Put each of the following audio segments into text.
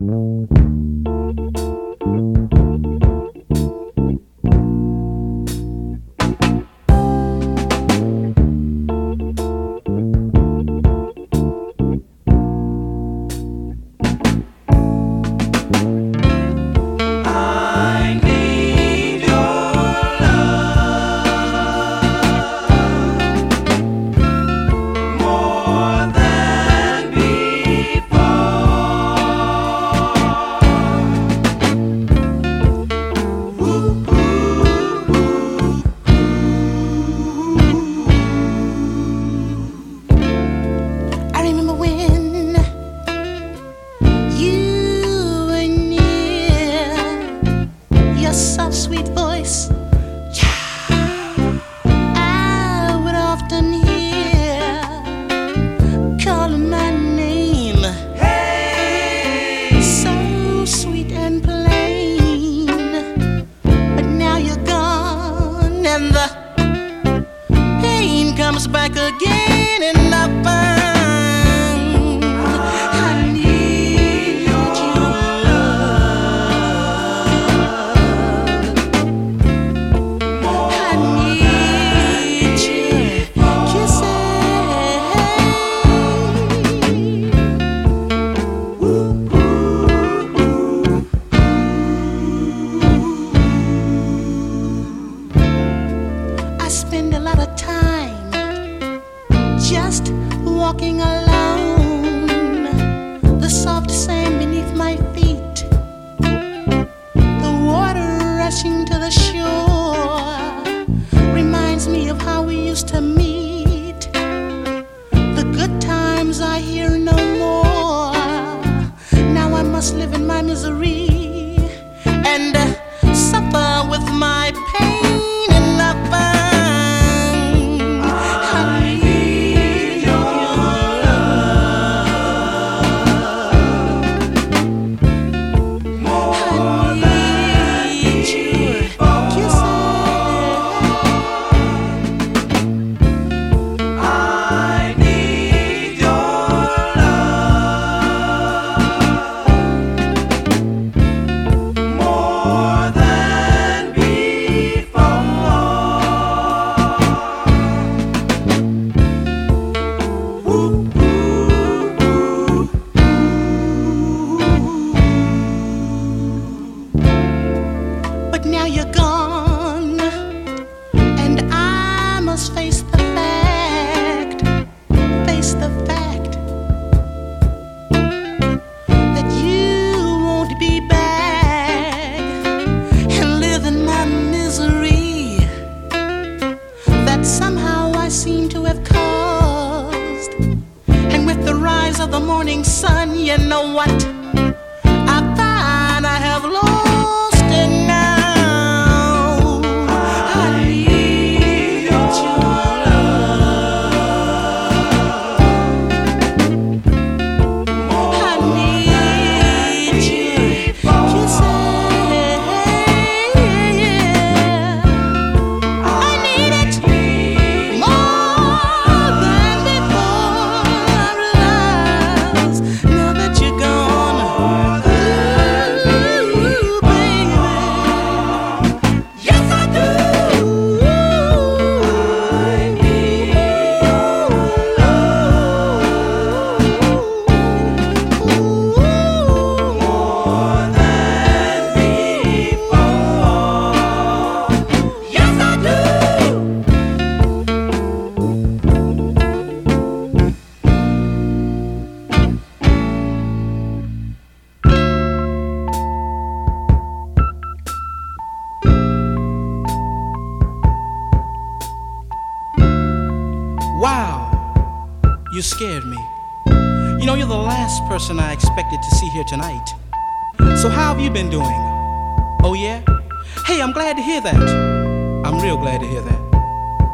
Thank mm -hmm. you.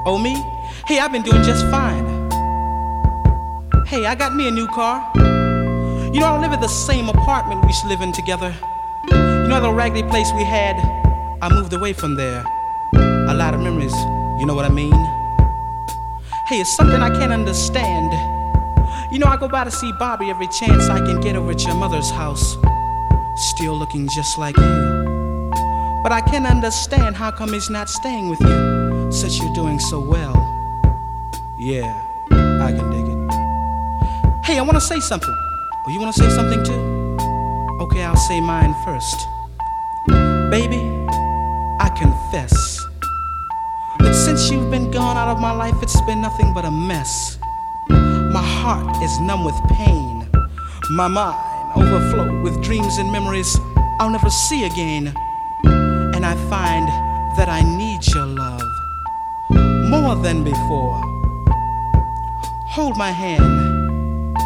Oh, been doing just fine. Hey, I got me a new car. You know, I live at the same apartment we used to live in together. You know, the raggedy place we had? I moved away from there. A lot of memories, you know what I mean? Hey, it's something I can't understand. You know, I go by to see Bobby every chance I can get over at your mother's house. still looking just like you. But I can't understand how come he's not staying with you, since you're doing so well. Yeah, I can dig it. Hey, I wanna say something. Oh, you wanna say something too? Okay, I'll say mine first. Baby, I confess that since you've been gone out of my life, it's been nothing but a mess. My heart is numb with pain. My mind overflow with dreams and memories I'll never see again. And I find that I need your love than before. Hold my hand,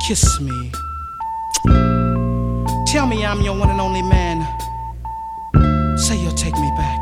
kiss me. Tell me I'm your one and only man. Say you'll take me back.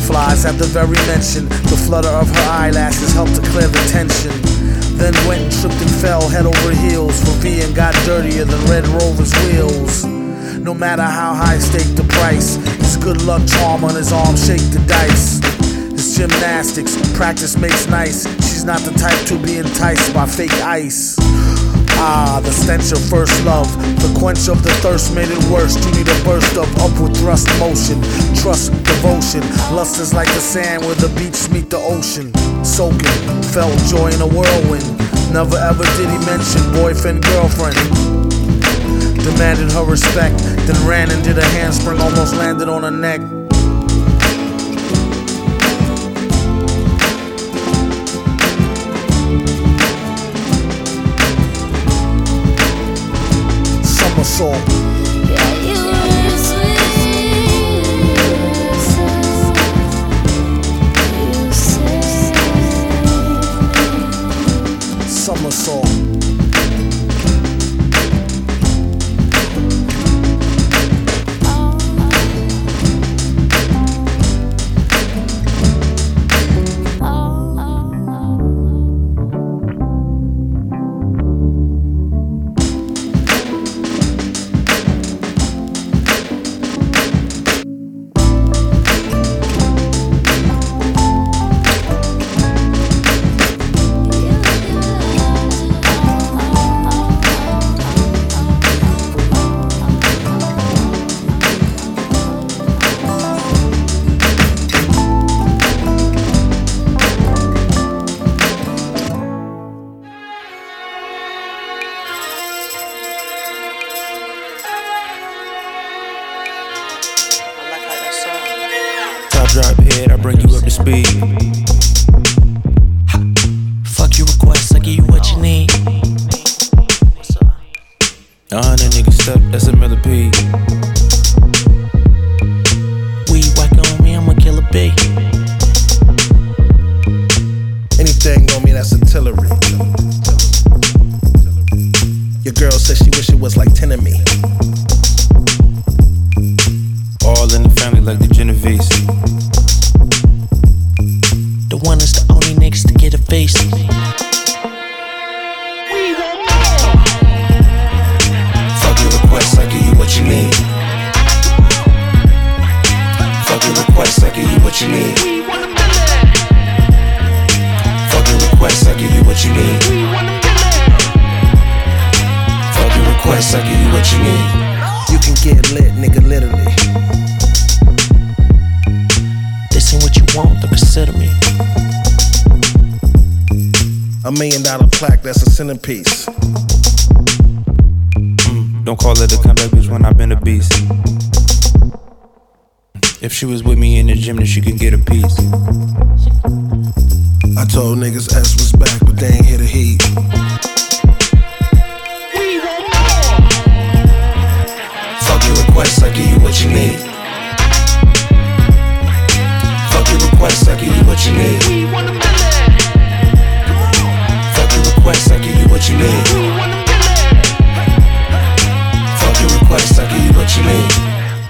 butterflies at the very mention. The flutter of her eyelashes helped to clear the tension. Then went and tripped and fell head over heels for and got dirtier than Red Rover's wheels. No matter how high stake the price, his good luck charm on his arm shake the dice. His gymnastics, practice makes nice. She's not the type to be enticed by fake ice. Ah, the stench of first love. The quench of the thirst made it worse. You need a burst of upward thrust motion. Trust, devotion. Lust is like the sand where the beach meet the ocean. Soaking, felt joy in a whirlwind. Never ever did he mention boyfriend, girlfriend. Demanded her respect, then ran and did a handspring, almost landed on her neck. Dollar plaque, that's a centerpiece. Mm, don't call her the comeback bitch when I've been a beast. If she was with me in the gym, then she could get a piece. I told niggas S was back, but they ain't hit a heat. We want more. Fuck your requests, I give you what you need. Fuck your requests, I give you what you need. Request, I give you what you need. Fuck your request, I give you what you need.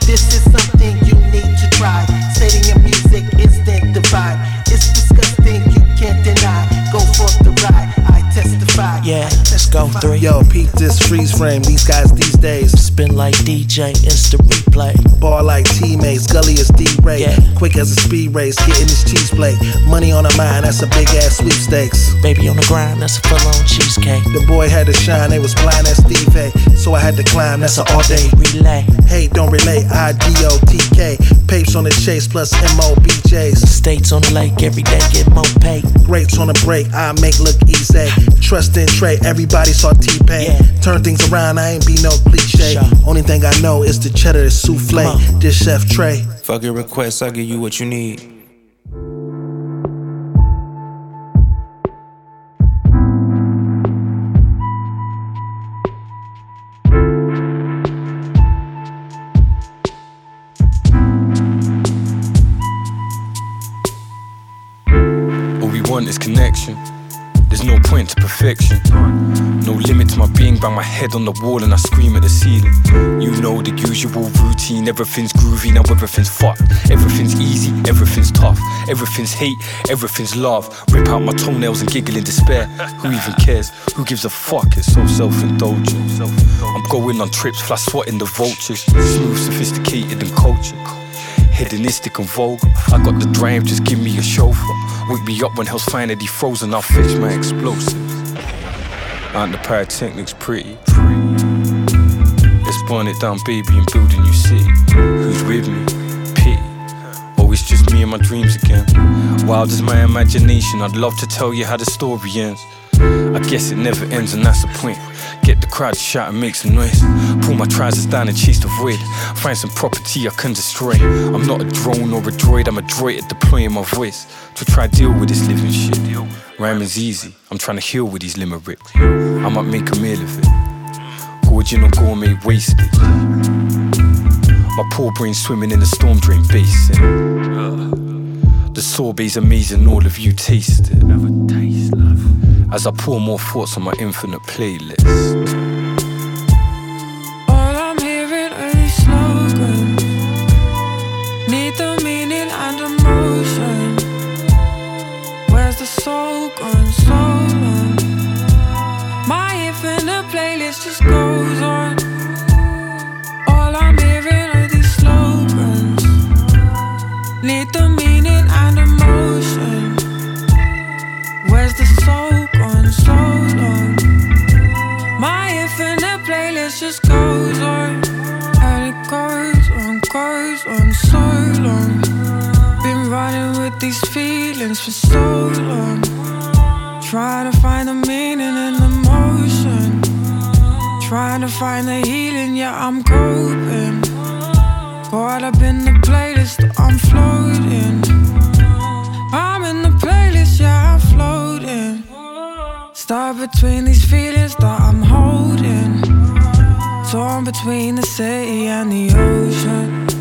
This is something you need to try. Stating your Go testify. three. Yo, peep this freeze frame. These guys these days Spin like DJ, instant replay. ball like teammates. Gully is D Ray. Yeah. Quick as a speed race, getting his cheese plate. Money on the mind, that's a big ass sweepstakes. Baby on the grind, that's a full on cheesecake. The boy had to shine, they was blind as Steve A. So I had to climb, that's an all day. relay. Hey, don't relate, I D O T K. Papes on the chase plus M O B J's. States on the lake, every day get more pay. Greats on the break, I make look easy. Trust and Trey, everybody saw T-Pain. Yeah. Turn things around, I ain't be no cliche. Sure. Only thing I know is the cheddar is souffle. This chef Trey. Fuck your request, I'll give you what you need. All we want is connection. No point to perfection. No limit to my being, bang my head on the wall and I scream at the ceiling. You know the usual routine, everything's groovy, now everything's fucked. Everything's easy, everything's tough. Everything's hate, everything's love. Rip out my toenails and giggle in despair. Who even cares? Who gives a fuck? It's so self indulgent. I'm going on trips, fly swatting the vultures. Smooth, sophisticated, and cultured. Hedonistic and vulgar. I got the drive, just give me a chauffeur. Wake me up when hell's finally frozen, I'll fetch my explosives. Aren't the pyrotechnics pretty? Let's burn it down, baby, and build a new city. Who's with me? Pity. Oh, it's just me and my dreams again. Wild as my imagination, I'd love to tell you how the story ends. I guess it never ends, and that's the point. Get the crowd to shout and make some noise. Pull my trousers down and chase the void. Find some property I can destroy. I'm not a drone or a droid, I'm a droid at deploying my voice to try deal with this living shit. Rhyming's easy, I'm trying to heal with these limericks. I might make a meal of it. Gorging or gourmet wasted. My poor brain swimming in the storm drain basin. The sorbet's amazing, all of you taste it. Have a taste, love. As I pour more thoughts on my infinite playlist. Find the healing, yeah I'm coping Caught up in the playlist, I'm floating. I'm in the playlist, yeah, I'm floating. Stuck between these feelings that I'm holding. Torn between the city and the ocean.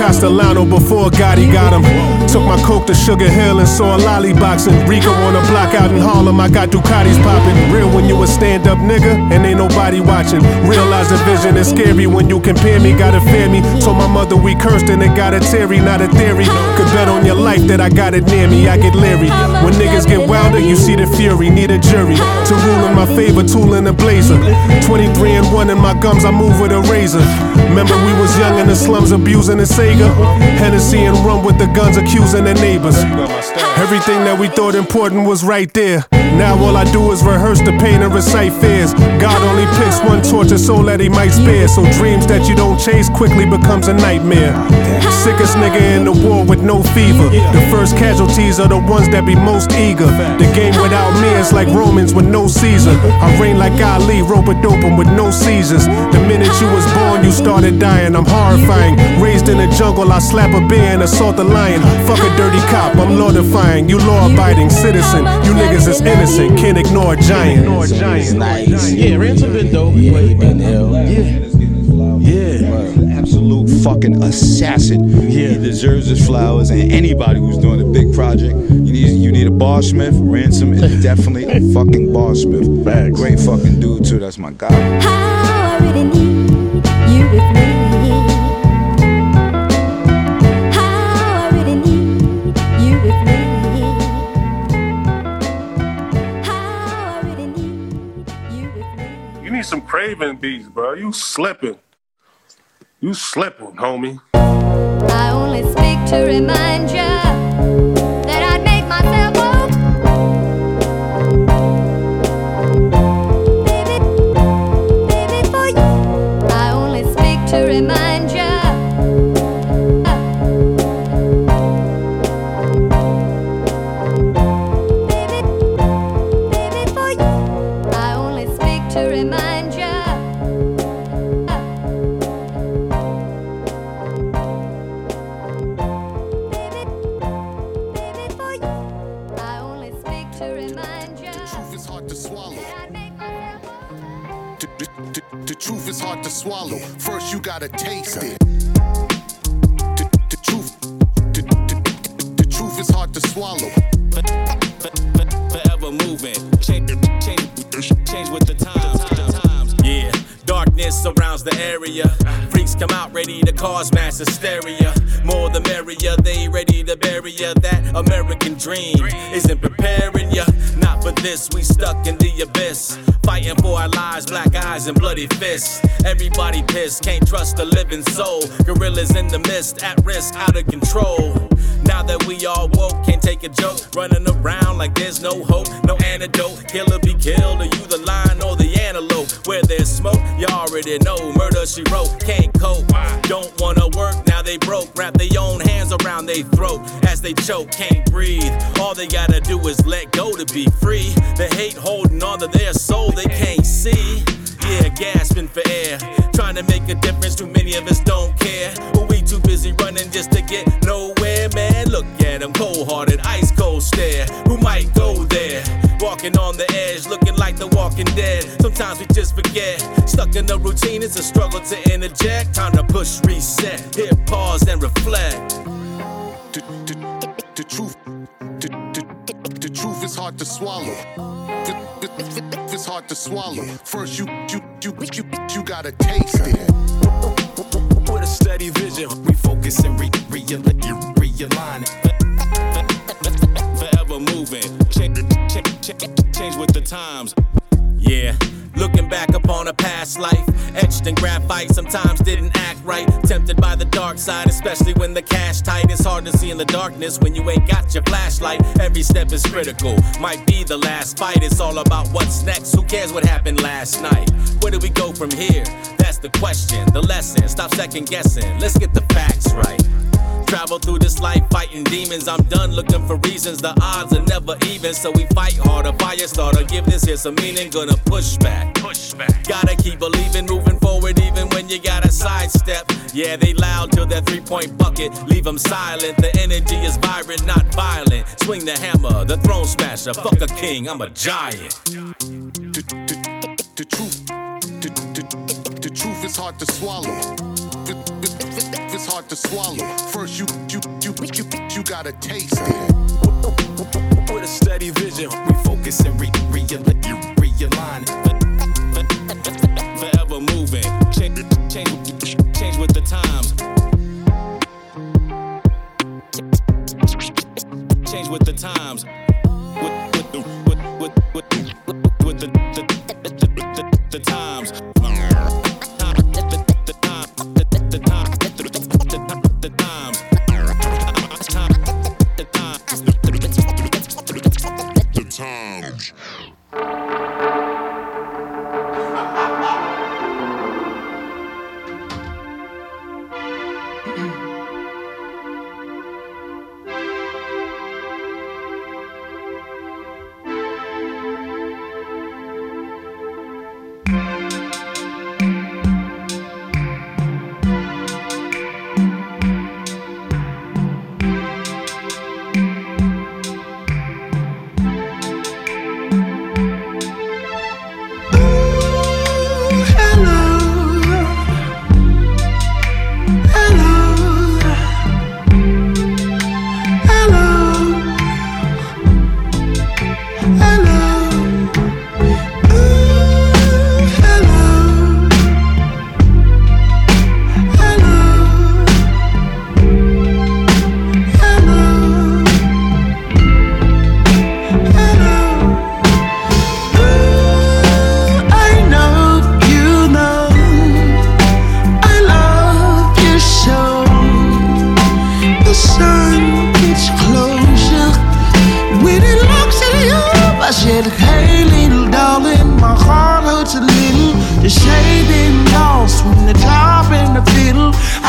Castellano before Gotti got him. Took my coke to Sugar Hill and saw a lollyboxing. Rico on a block out in Harlem, I got Ducatis popping. Real when you a stand up nigga and ain't nobody watching. Realize the vision is scary when you compare me, gotta fear me. Told my mother we cursed and it got a Terry, not a theory. Could bet on your life that I got it near me, I get leery. When niggas get wilder, you see the fury, need a jury. To rule in my favor, tool in a blazer. 23 and 1 in my gums, I move with a razor. Remember we was young in the slums abusing the Sega. Hennessy and rum with the guns accusing the neighbors. Everything that we thought important was right there. Now all I do is rehearse the pain and recite fears. God only picks one tortured soul that he might spare. So dreams that you don't chase quickly becomes a nightmare. Sickest nigga in the war with no fever. The first casualties are the ones that be most eager. The game without me is like Romans with no Caesar. I reign like Ali, rope a dope with no seizures. The minute you was born, you started dying. I'm horrifying. Raised in the jungle, I slap a bear and assault a lion. Fuck a dirty cop, I'm law defying. You law abiding citizen. You niggas is innocent, can't ignore a giant. Nice. Yeah, ransom been dope. Yeah, he been ill. Yeah. Yeah. Absolute fucking assassin. Yeah. He deserves his flowers, and anybody who's doing a big project, you need you need a bar smith. Ransom is definitely a fucking bar smith. Great fucking dude too. That's my guy. How I really need you some beats, bro. You slipping. You slipping, homie. I only speak to remind you gotta taste it. The, truth, the truth is hard to swallow. forever moving. Change, change, change with the times. Yeah, darkness surrounds the area. Freaks come out ready to cause mass hysteria. More the merrier, they ready to bury ya. That American dream isn't preparing ya. Not for this, we stuck in the abyss. Fighting for our lives, black eyes and bloody fists. Everybody pissed, can't trust a living soul. Gorillas in the mist, at risk, out of control. Now that we all woke, can't take a joke. Running around like there's no hope, no antidote. Killer be killed, or you the lion or the antelope. Where there's smoke, you already know. Murder she wrote, can't cope. Don't wanna work, they broke. Wrap their own hands around their throat as they choke, can't breathe. All they gotta do is let go to be free. The hate holding on to their soul they can't see. Yeah, gasping for air. Trying to make a difference, too many of us don't care. But we too busy running just to get nowhere, man. Look at them, cold hearted, ice cold stare. Who might go there? Walking on the edge, looking like the walking dead. Sometimes we just forget. Stuck in the routine, it's a struggle to interject. Time to push reset, hit pause and reflect. The, the, the truth, the, the, the truth is hard to swallow. The- the- the- It's hard to swallow. First, you you you you you gotta taste it. With a steady vision, we focus and re- realign, realign it. Forever moving, change, change, change, change with the times. Yeah, looking back upon a past life, etched in graphite, sometimes didn't act right. Tempted by the dark side, especially when the cash tight. It's hard to see in the darkness when you ain't got your flashlight. Every step is critical, might be the last fight. It's all about what's next. Who cares what happened last night? Where do we go from here? That's the question, the lesson. Stop second guessing. Let's get the facts right. Travel through this life fighting demons. I'm done looking for reasons. The odds are never even, so we fight harder. Fire starter, give this here some meaning. Gonna push back. Push back. Gotta keep believing, moving forward, even when you gotta sidestep. Yeah, they loud till that three point bucket. Leave them silent. The energy is vibrant, not violent. Swing the hammer, the throne smasher. Fuck a king, I'm a giant. The, the, the truth, the, the, the truth is hard to swallow. The, the, it's hard to swallow. First, you you you you you gotta taste it.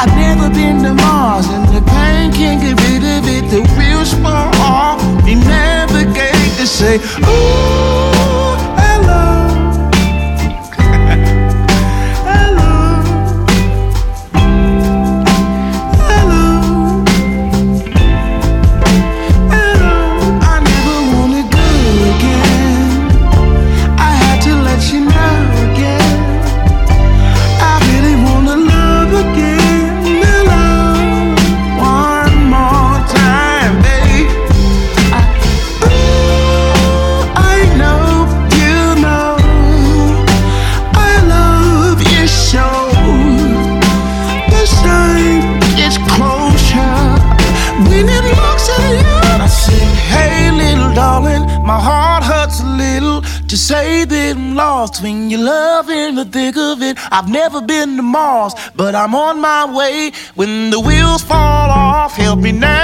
I've never been to Mars, and the pain can't get rid of it. The wheels fall off. We navigate to say, Ooh, I've never been to Mars, but I'm on my way. When the wheels fall off, help me navigate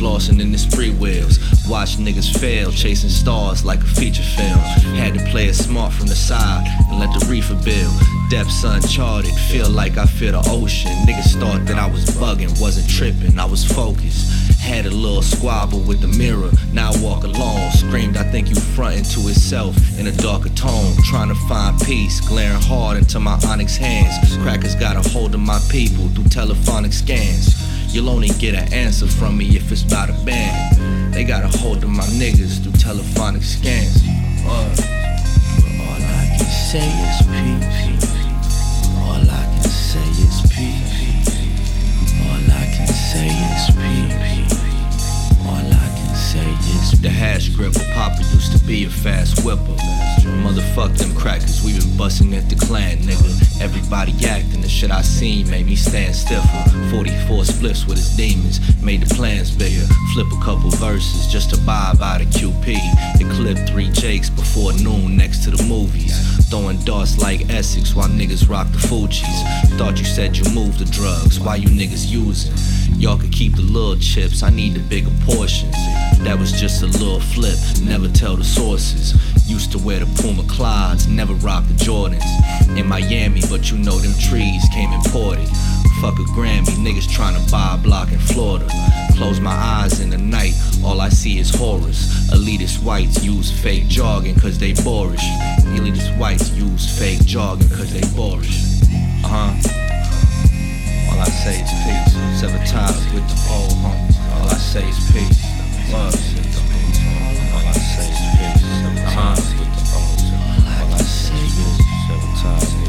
flossing in the spree wheels. Watch niggas fail, chasing stars like a feature film. Had to play it smart from the side and let the reefer build. Depths uncharted, feel like I feel the ocean. Niggas thought that I was bugging, wasn't tripping, I was focused. Had a little squabble with the mirror, now I walk alone. Screamed, I think you frontin' to itself in a darker tone. Trying to find peace, glaring hard into my onyx hands. Crackers got a hold of my people through telephonic scans. You'll only get an answer from me if it's about a band. They got a hold of my niggas through telephonic scans. Uh. All I can say is peace. All I can say is peace. All I can say is peace. All I is The hash gripper, Papa used to be a fast whipper. Motherfuck them crackers, we been busting at the clan, nigga. Everybody acting, the shit I seen made me stand stiffer. 44 spliffs with his demons, made the plans bigger. Flip a couple verses just to buy by the QP. It clipped three Jakes before noon next to the movies. Throwing darts like Essex while niggas rock the Fuji's. Thought you said you moved the drugs, why you niggas using? Y'all could keep the little chips, I need the bigger portions. That was just a little flip, never tell the sources. Used to wear the Puma Clydes, never rock the Jordans. In Miami, but you know them trees came imported. Fuck a Grammy, niggas tryna buy a block in Florida. Close my eyes in the night, all I see is horrors. Elitist whites use fake jargon cause they boorish. Elitist whites use fake jargon cause they boorish. Uh huh. All I say is peace. Sever ties with the old homies. All I say is peace. Love. Peace, All I say is peace. Sever ties with the old. All I say is sever ties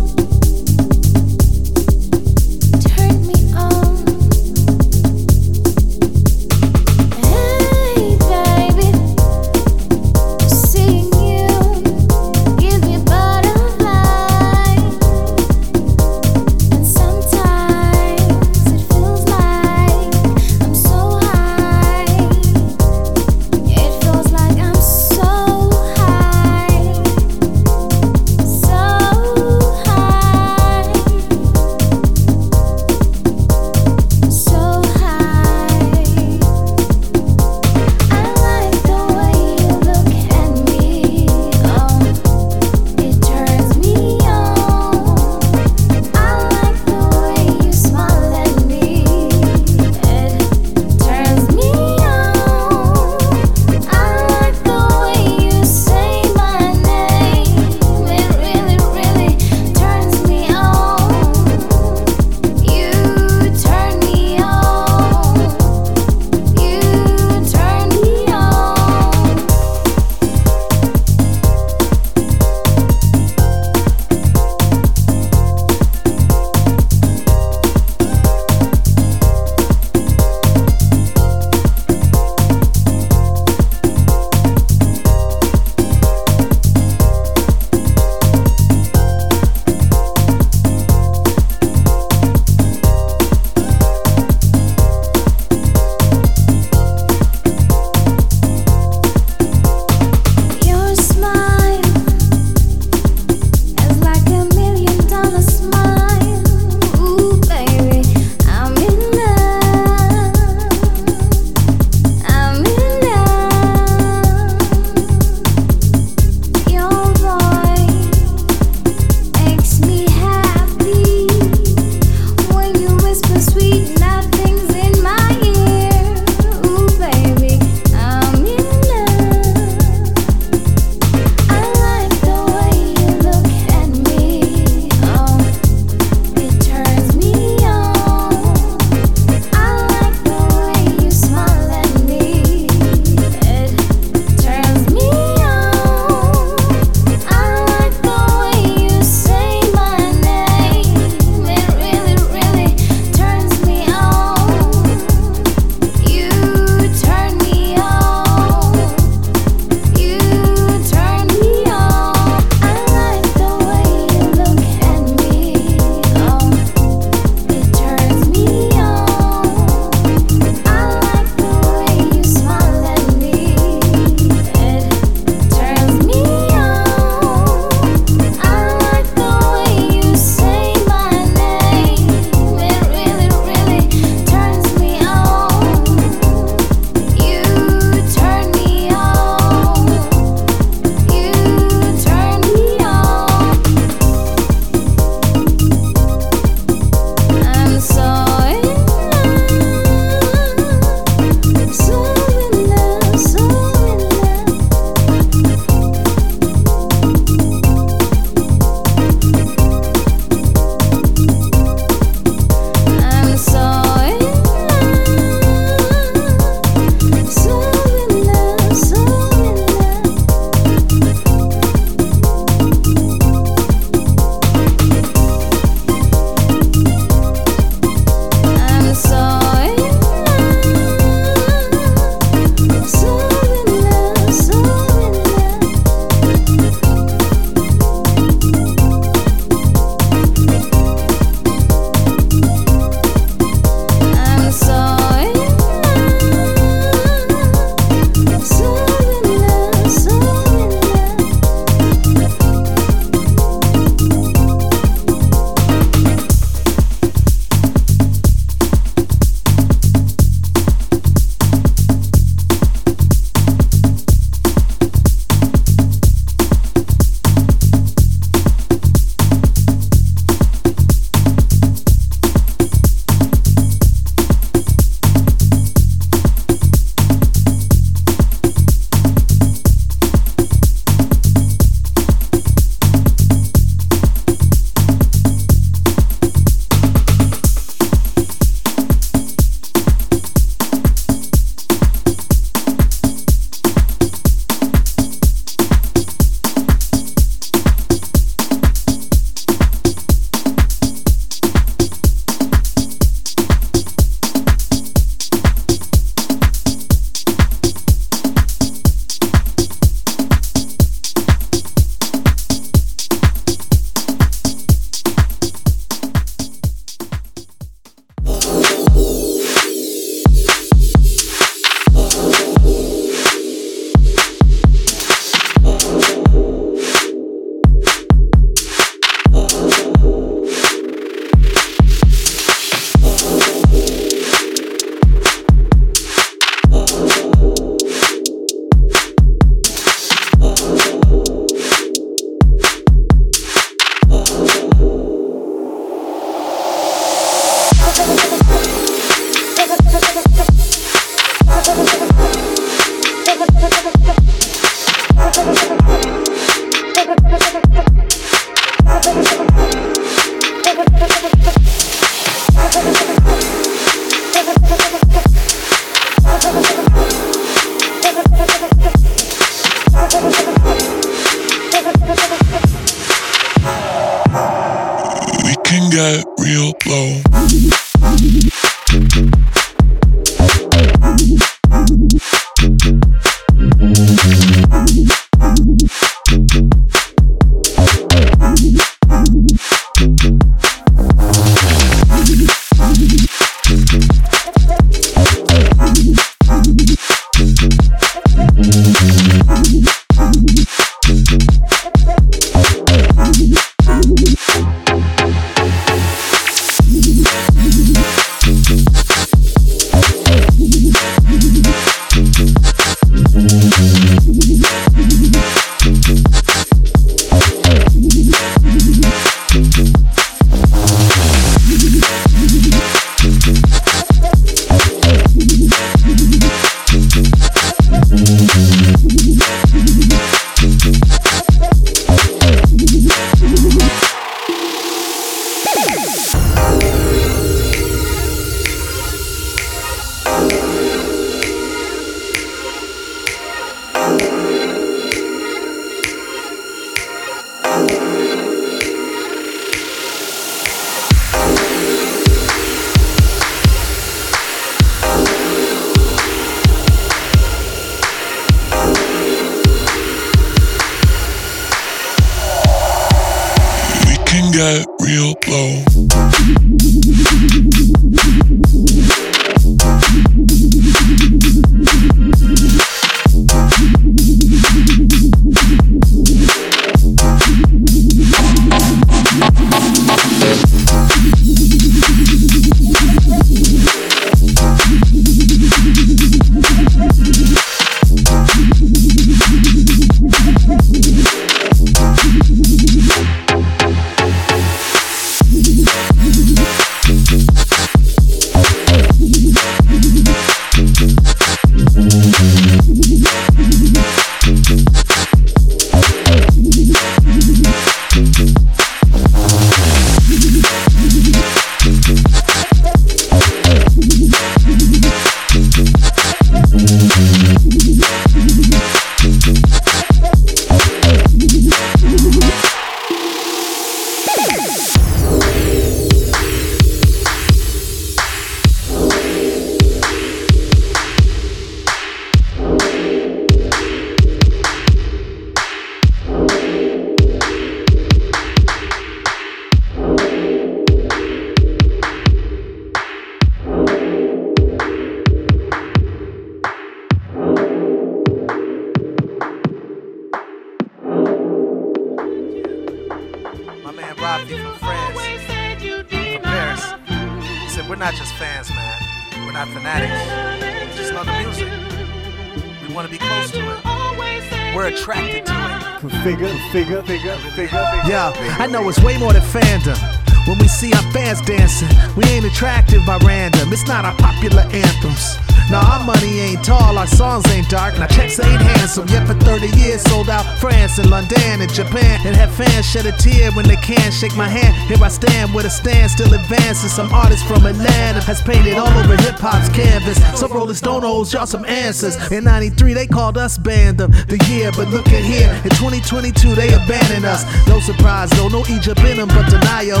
And and Japan, and have fans shed a tear when they can't shake my hand. Here I stand with a stand still advancing. Some artist from Atlanta has painted all over hip hop's canvas. Some Rolling Stone owes y'all some answers. In '93 they called us band of the year, but look at here. In 2022 they abandoned us. No surprise though, no Egypt in them, but denial.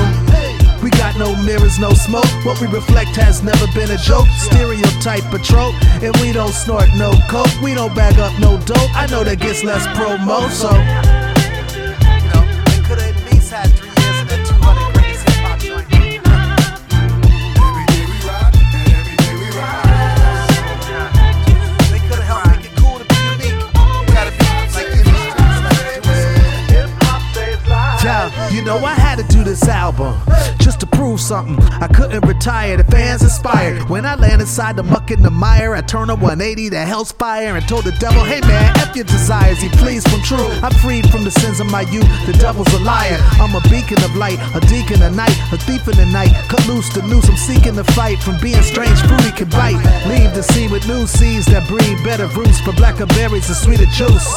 We got no mirrors, no smoke. What we reflect has never been a joke. Stereotype patrol, and we don't snort no coke. We don't bag up no dope. I know that gets less promo, so. Know I had to do this album just to prove something. I couldn't retire. The fans inspired. When I land inside the muck and the mire, I turn a 180 to hell's fire and told the devil, "Hey man, f your desires. He pleased from true. I'm freed from the sins of my youth. The devil's a liar. I'm a beacon of light, a deacon of night, a thief in the night. Cut loose the noose. I'm seeking the fight from being strange. Fruity can bite. Leave the sea with new seeds that breed better roots for blacker berries and sweeter juice.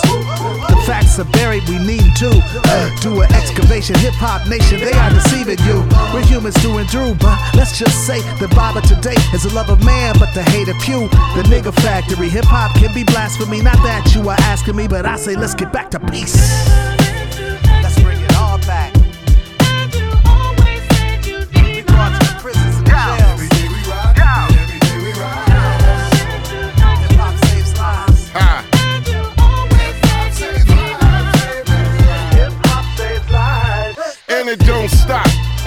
Facts are buried. We need to uh, do an excavation. Hip hop nation, they are deceiving you. We're humans through and through, but let's just say the Bible today is the love of man, but the hate of few. The nigga factory, hip hop can be blasphemy. Not that you are asking me, but I say let's get back to peace.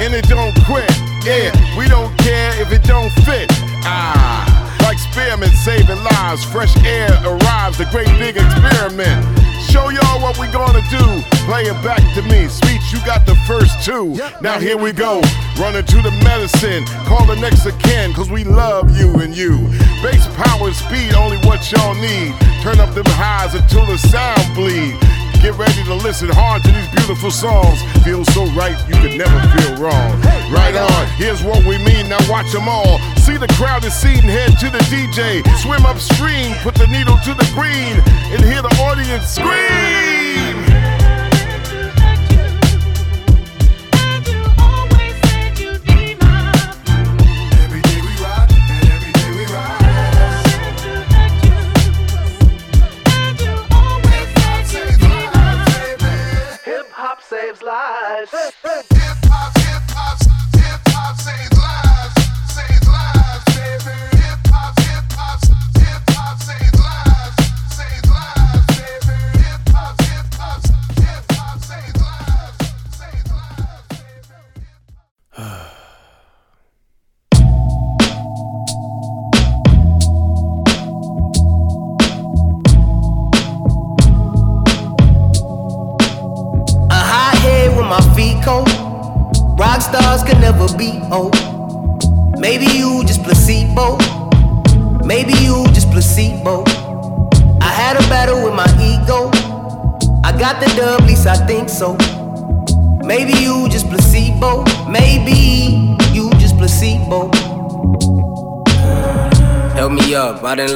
and it don't quit. Yeah, we don't care if it don't fit. Ah, like experiments saving lives, fresh air arrives, the great big experiment. Show y'all what we gonna do. Play it back to me. Speech, you got the first two. Now here we go. Running to the medicine. Call the next again, cause we love you and you. Bass power and speed, only what y'all need. Turn up them highs until the sound bleed. Get ready to listen hard to these beautiful songs. Feel so right, you could never feel wrong. Right on, here's what we mean, now watch them all. See the crowd is seating, head to the DJ. Swim upstream, put the needle to the green, and hear the audience scream.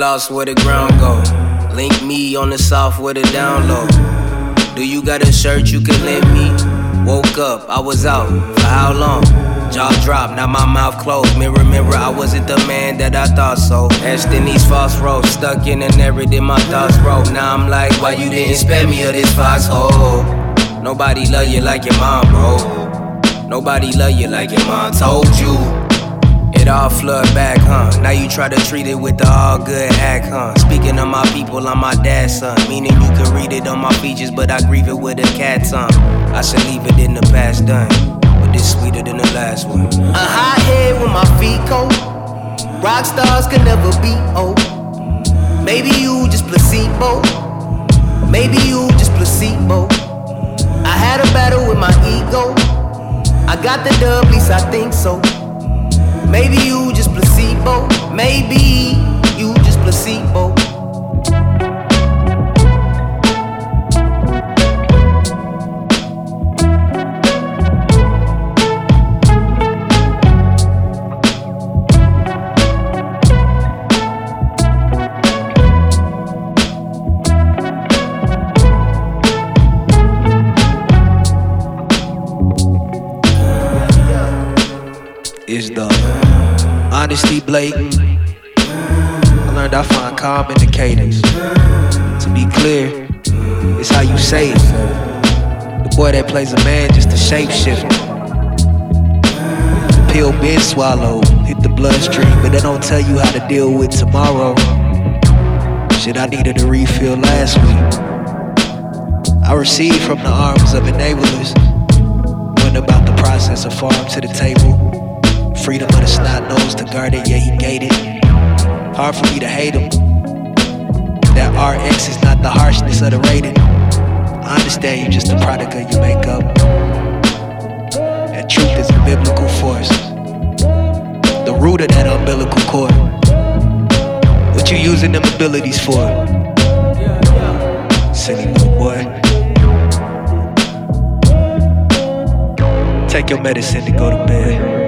Where the ground go. Link me on the south where the down low. Do you got a shirt you can lend me? Woke up, I was out. For how long? Jaw dropped, now my mouth closed. Mirror, mirror, I wasn't the man that I thought so. Etched in these false roads, stuck in a narrative my thoughts wrote. Now I'm like, why you didn't spare me of this foxhole? Nobody love you like your mom, bro. Nobody love you like your mom told you. It all flood back, huh? Now you try to treat it with the all good act, huh? Speaking of my people, I'm my dad's son. Meaning you can read it on my features, but I grieve it with a cat tongue. I should leave it in the past done, but this sweeter than the last one. A hot head with my feet cold. Rock stars can never be old. Maybe you just placebo. Maybe you just placebo. I had a battle with my ego. I got the dub, least I think so. Maybe you just placebo. Maybe you just placebo. Blatant. I learned I find calm in the cadence. To be clear, it's how you say it. The boy that plays a man just a shapeshifter. The pill been swallowed, hit the bloodstream, but they don't tell you how to deal with tomorrow. Shit, I needed a refill last week. I received from the arms of enablers. Went about the process of farm to the table. Freedom of the snot nose to guard it, yeah, he gated. Hard for me to hate him. That RX is not the harshness of the rating. I understand you just a product of your makeup. That truth is a biblical force. The root of that umbilical cord. What you using them abilities for? Silly little boy. Take your medicine to go to bed.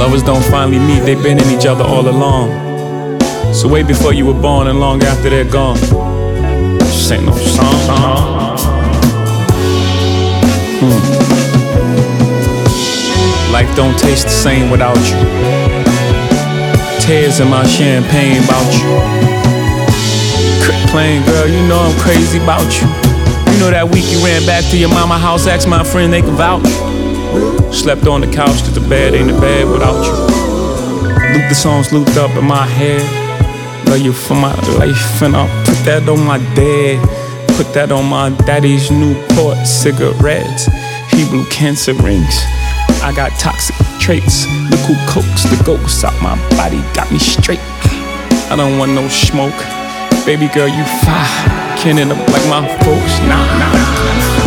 Lovers don't finally meet, they've been in each other all along. So way before you were born and long after they're gone. This ain't no song. Hmm. Life don't taste the same without you. Tears in my champagne about you. Quit playing, girl, you know I'm crazy about you. You know that week you ran back to your mama house, asked my friend they can vouch. Slept on the couch cause the bed ain't a bed without you. Loop the songs looped up in my head. Love you for my life, and I'll put that on my dad. Put that on my daddy's Newport cigarettes. Hebrew cancer rings. I got toxic traits. Look who coax the ghosts out my body, got me straight. I don't want no smoke. Baby girl, you fire. Can't end up like my folks. Nah, nah, nah.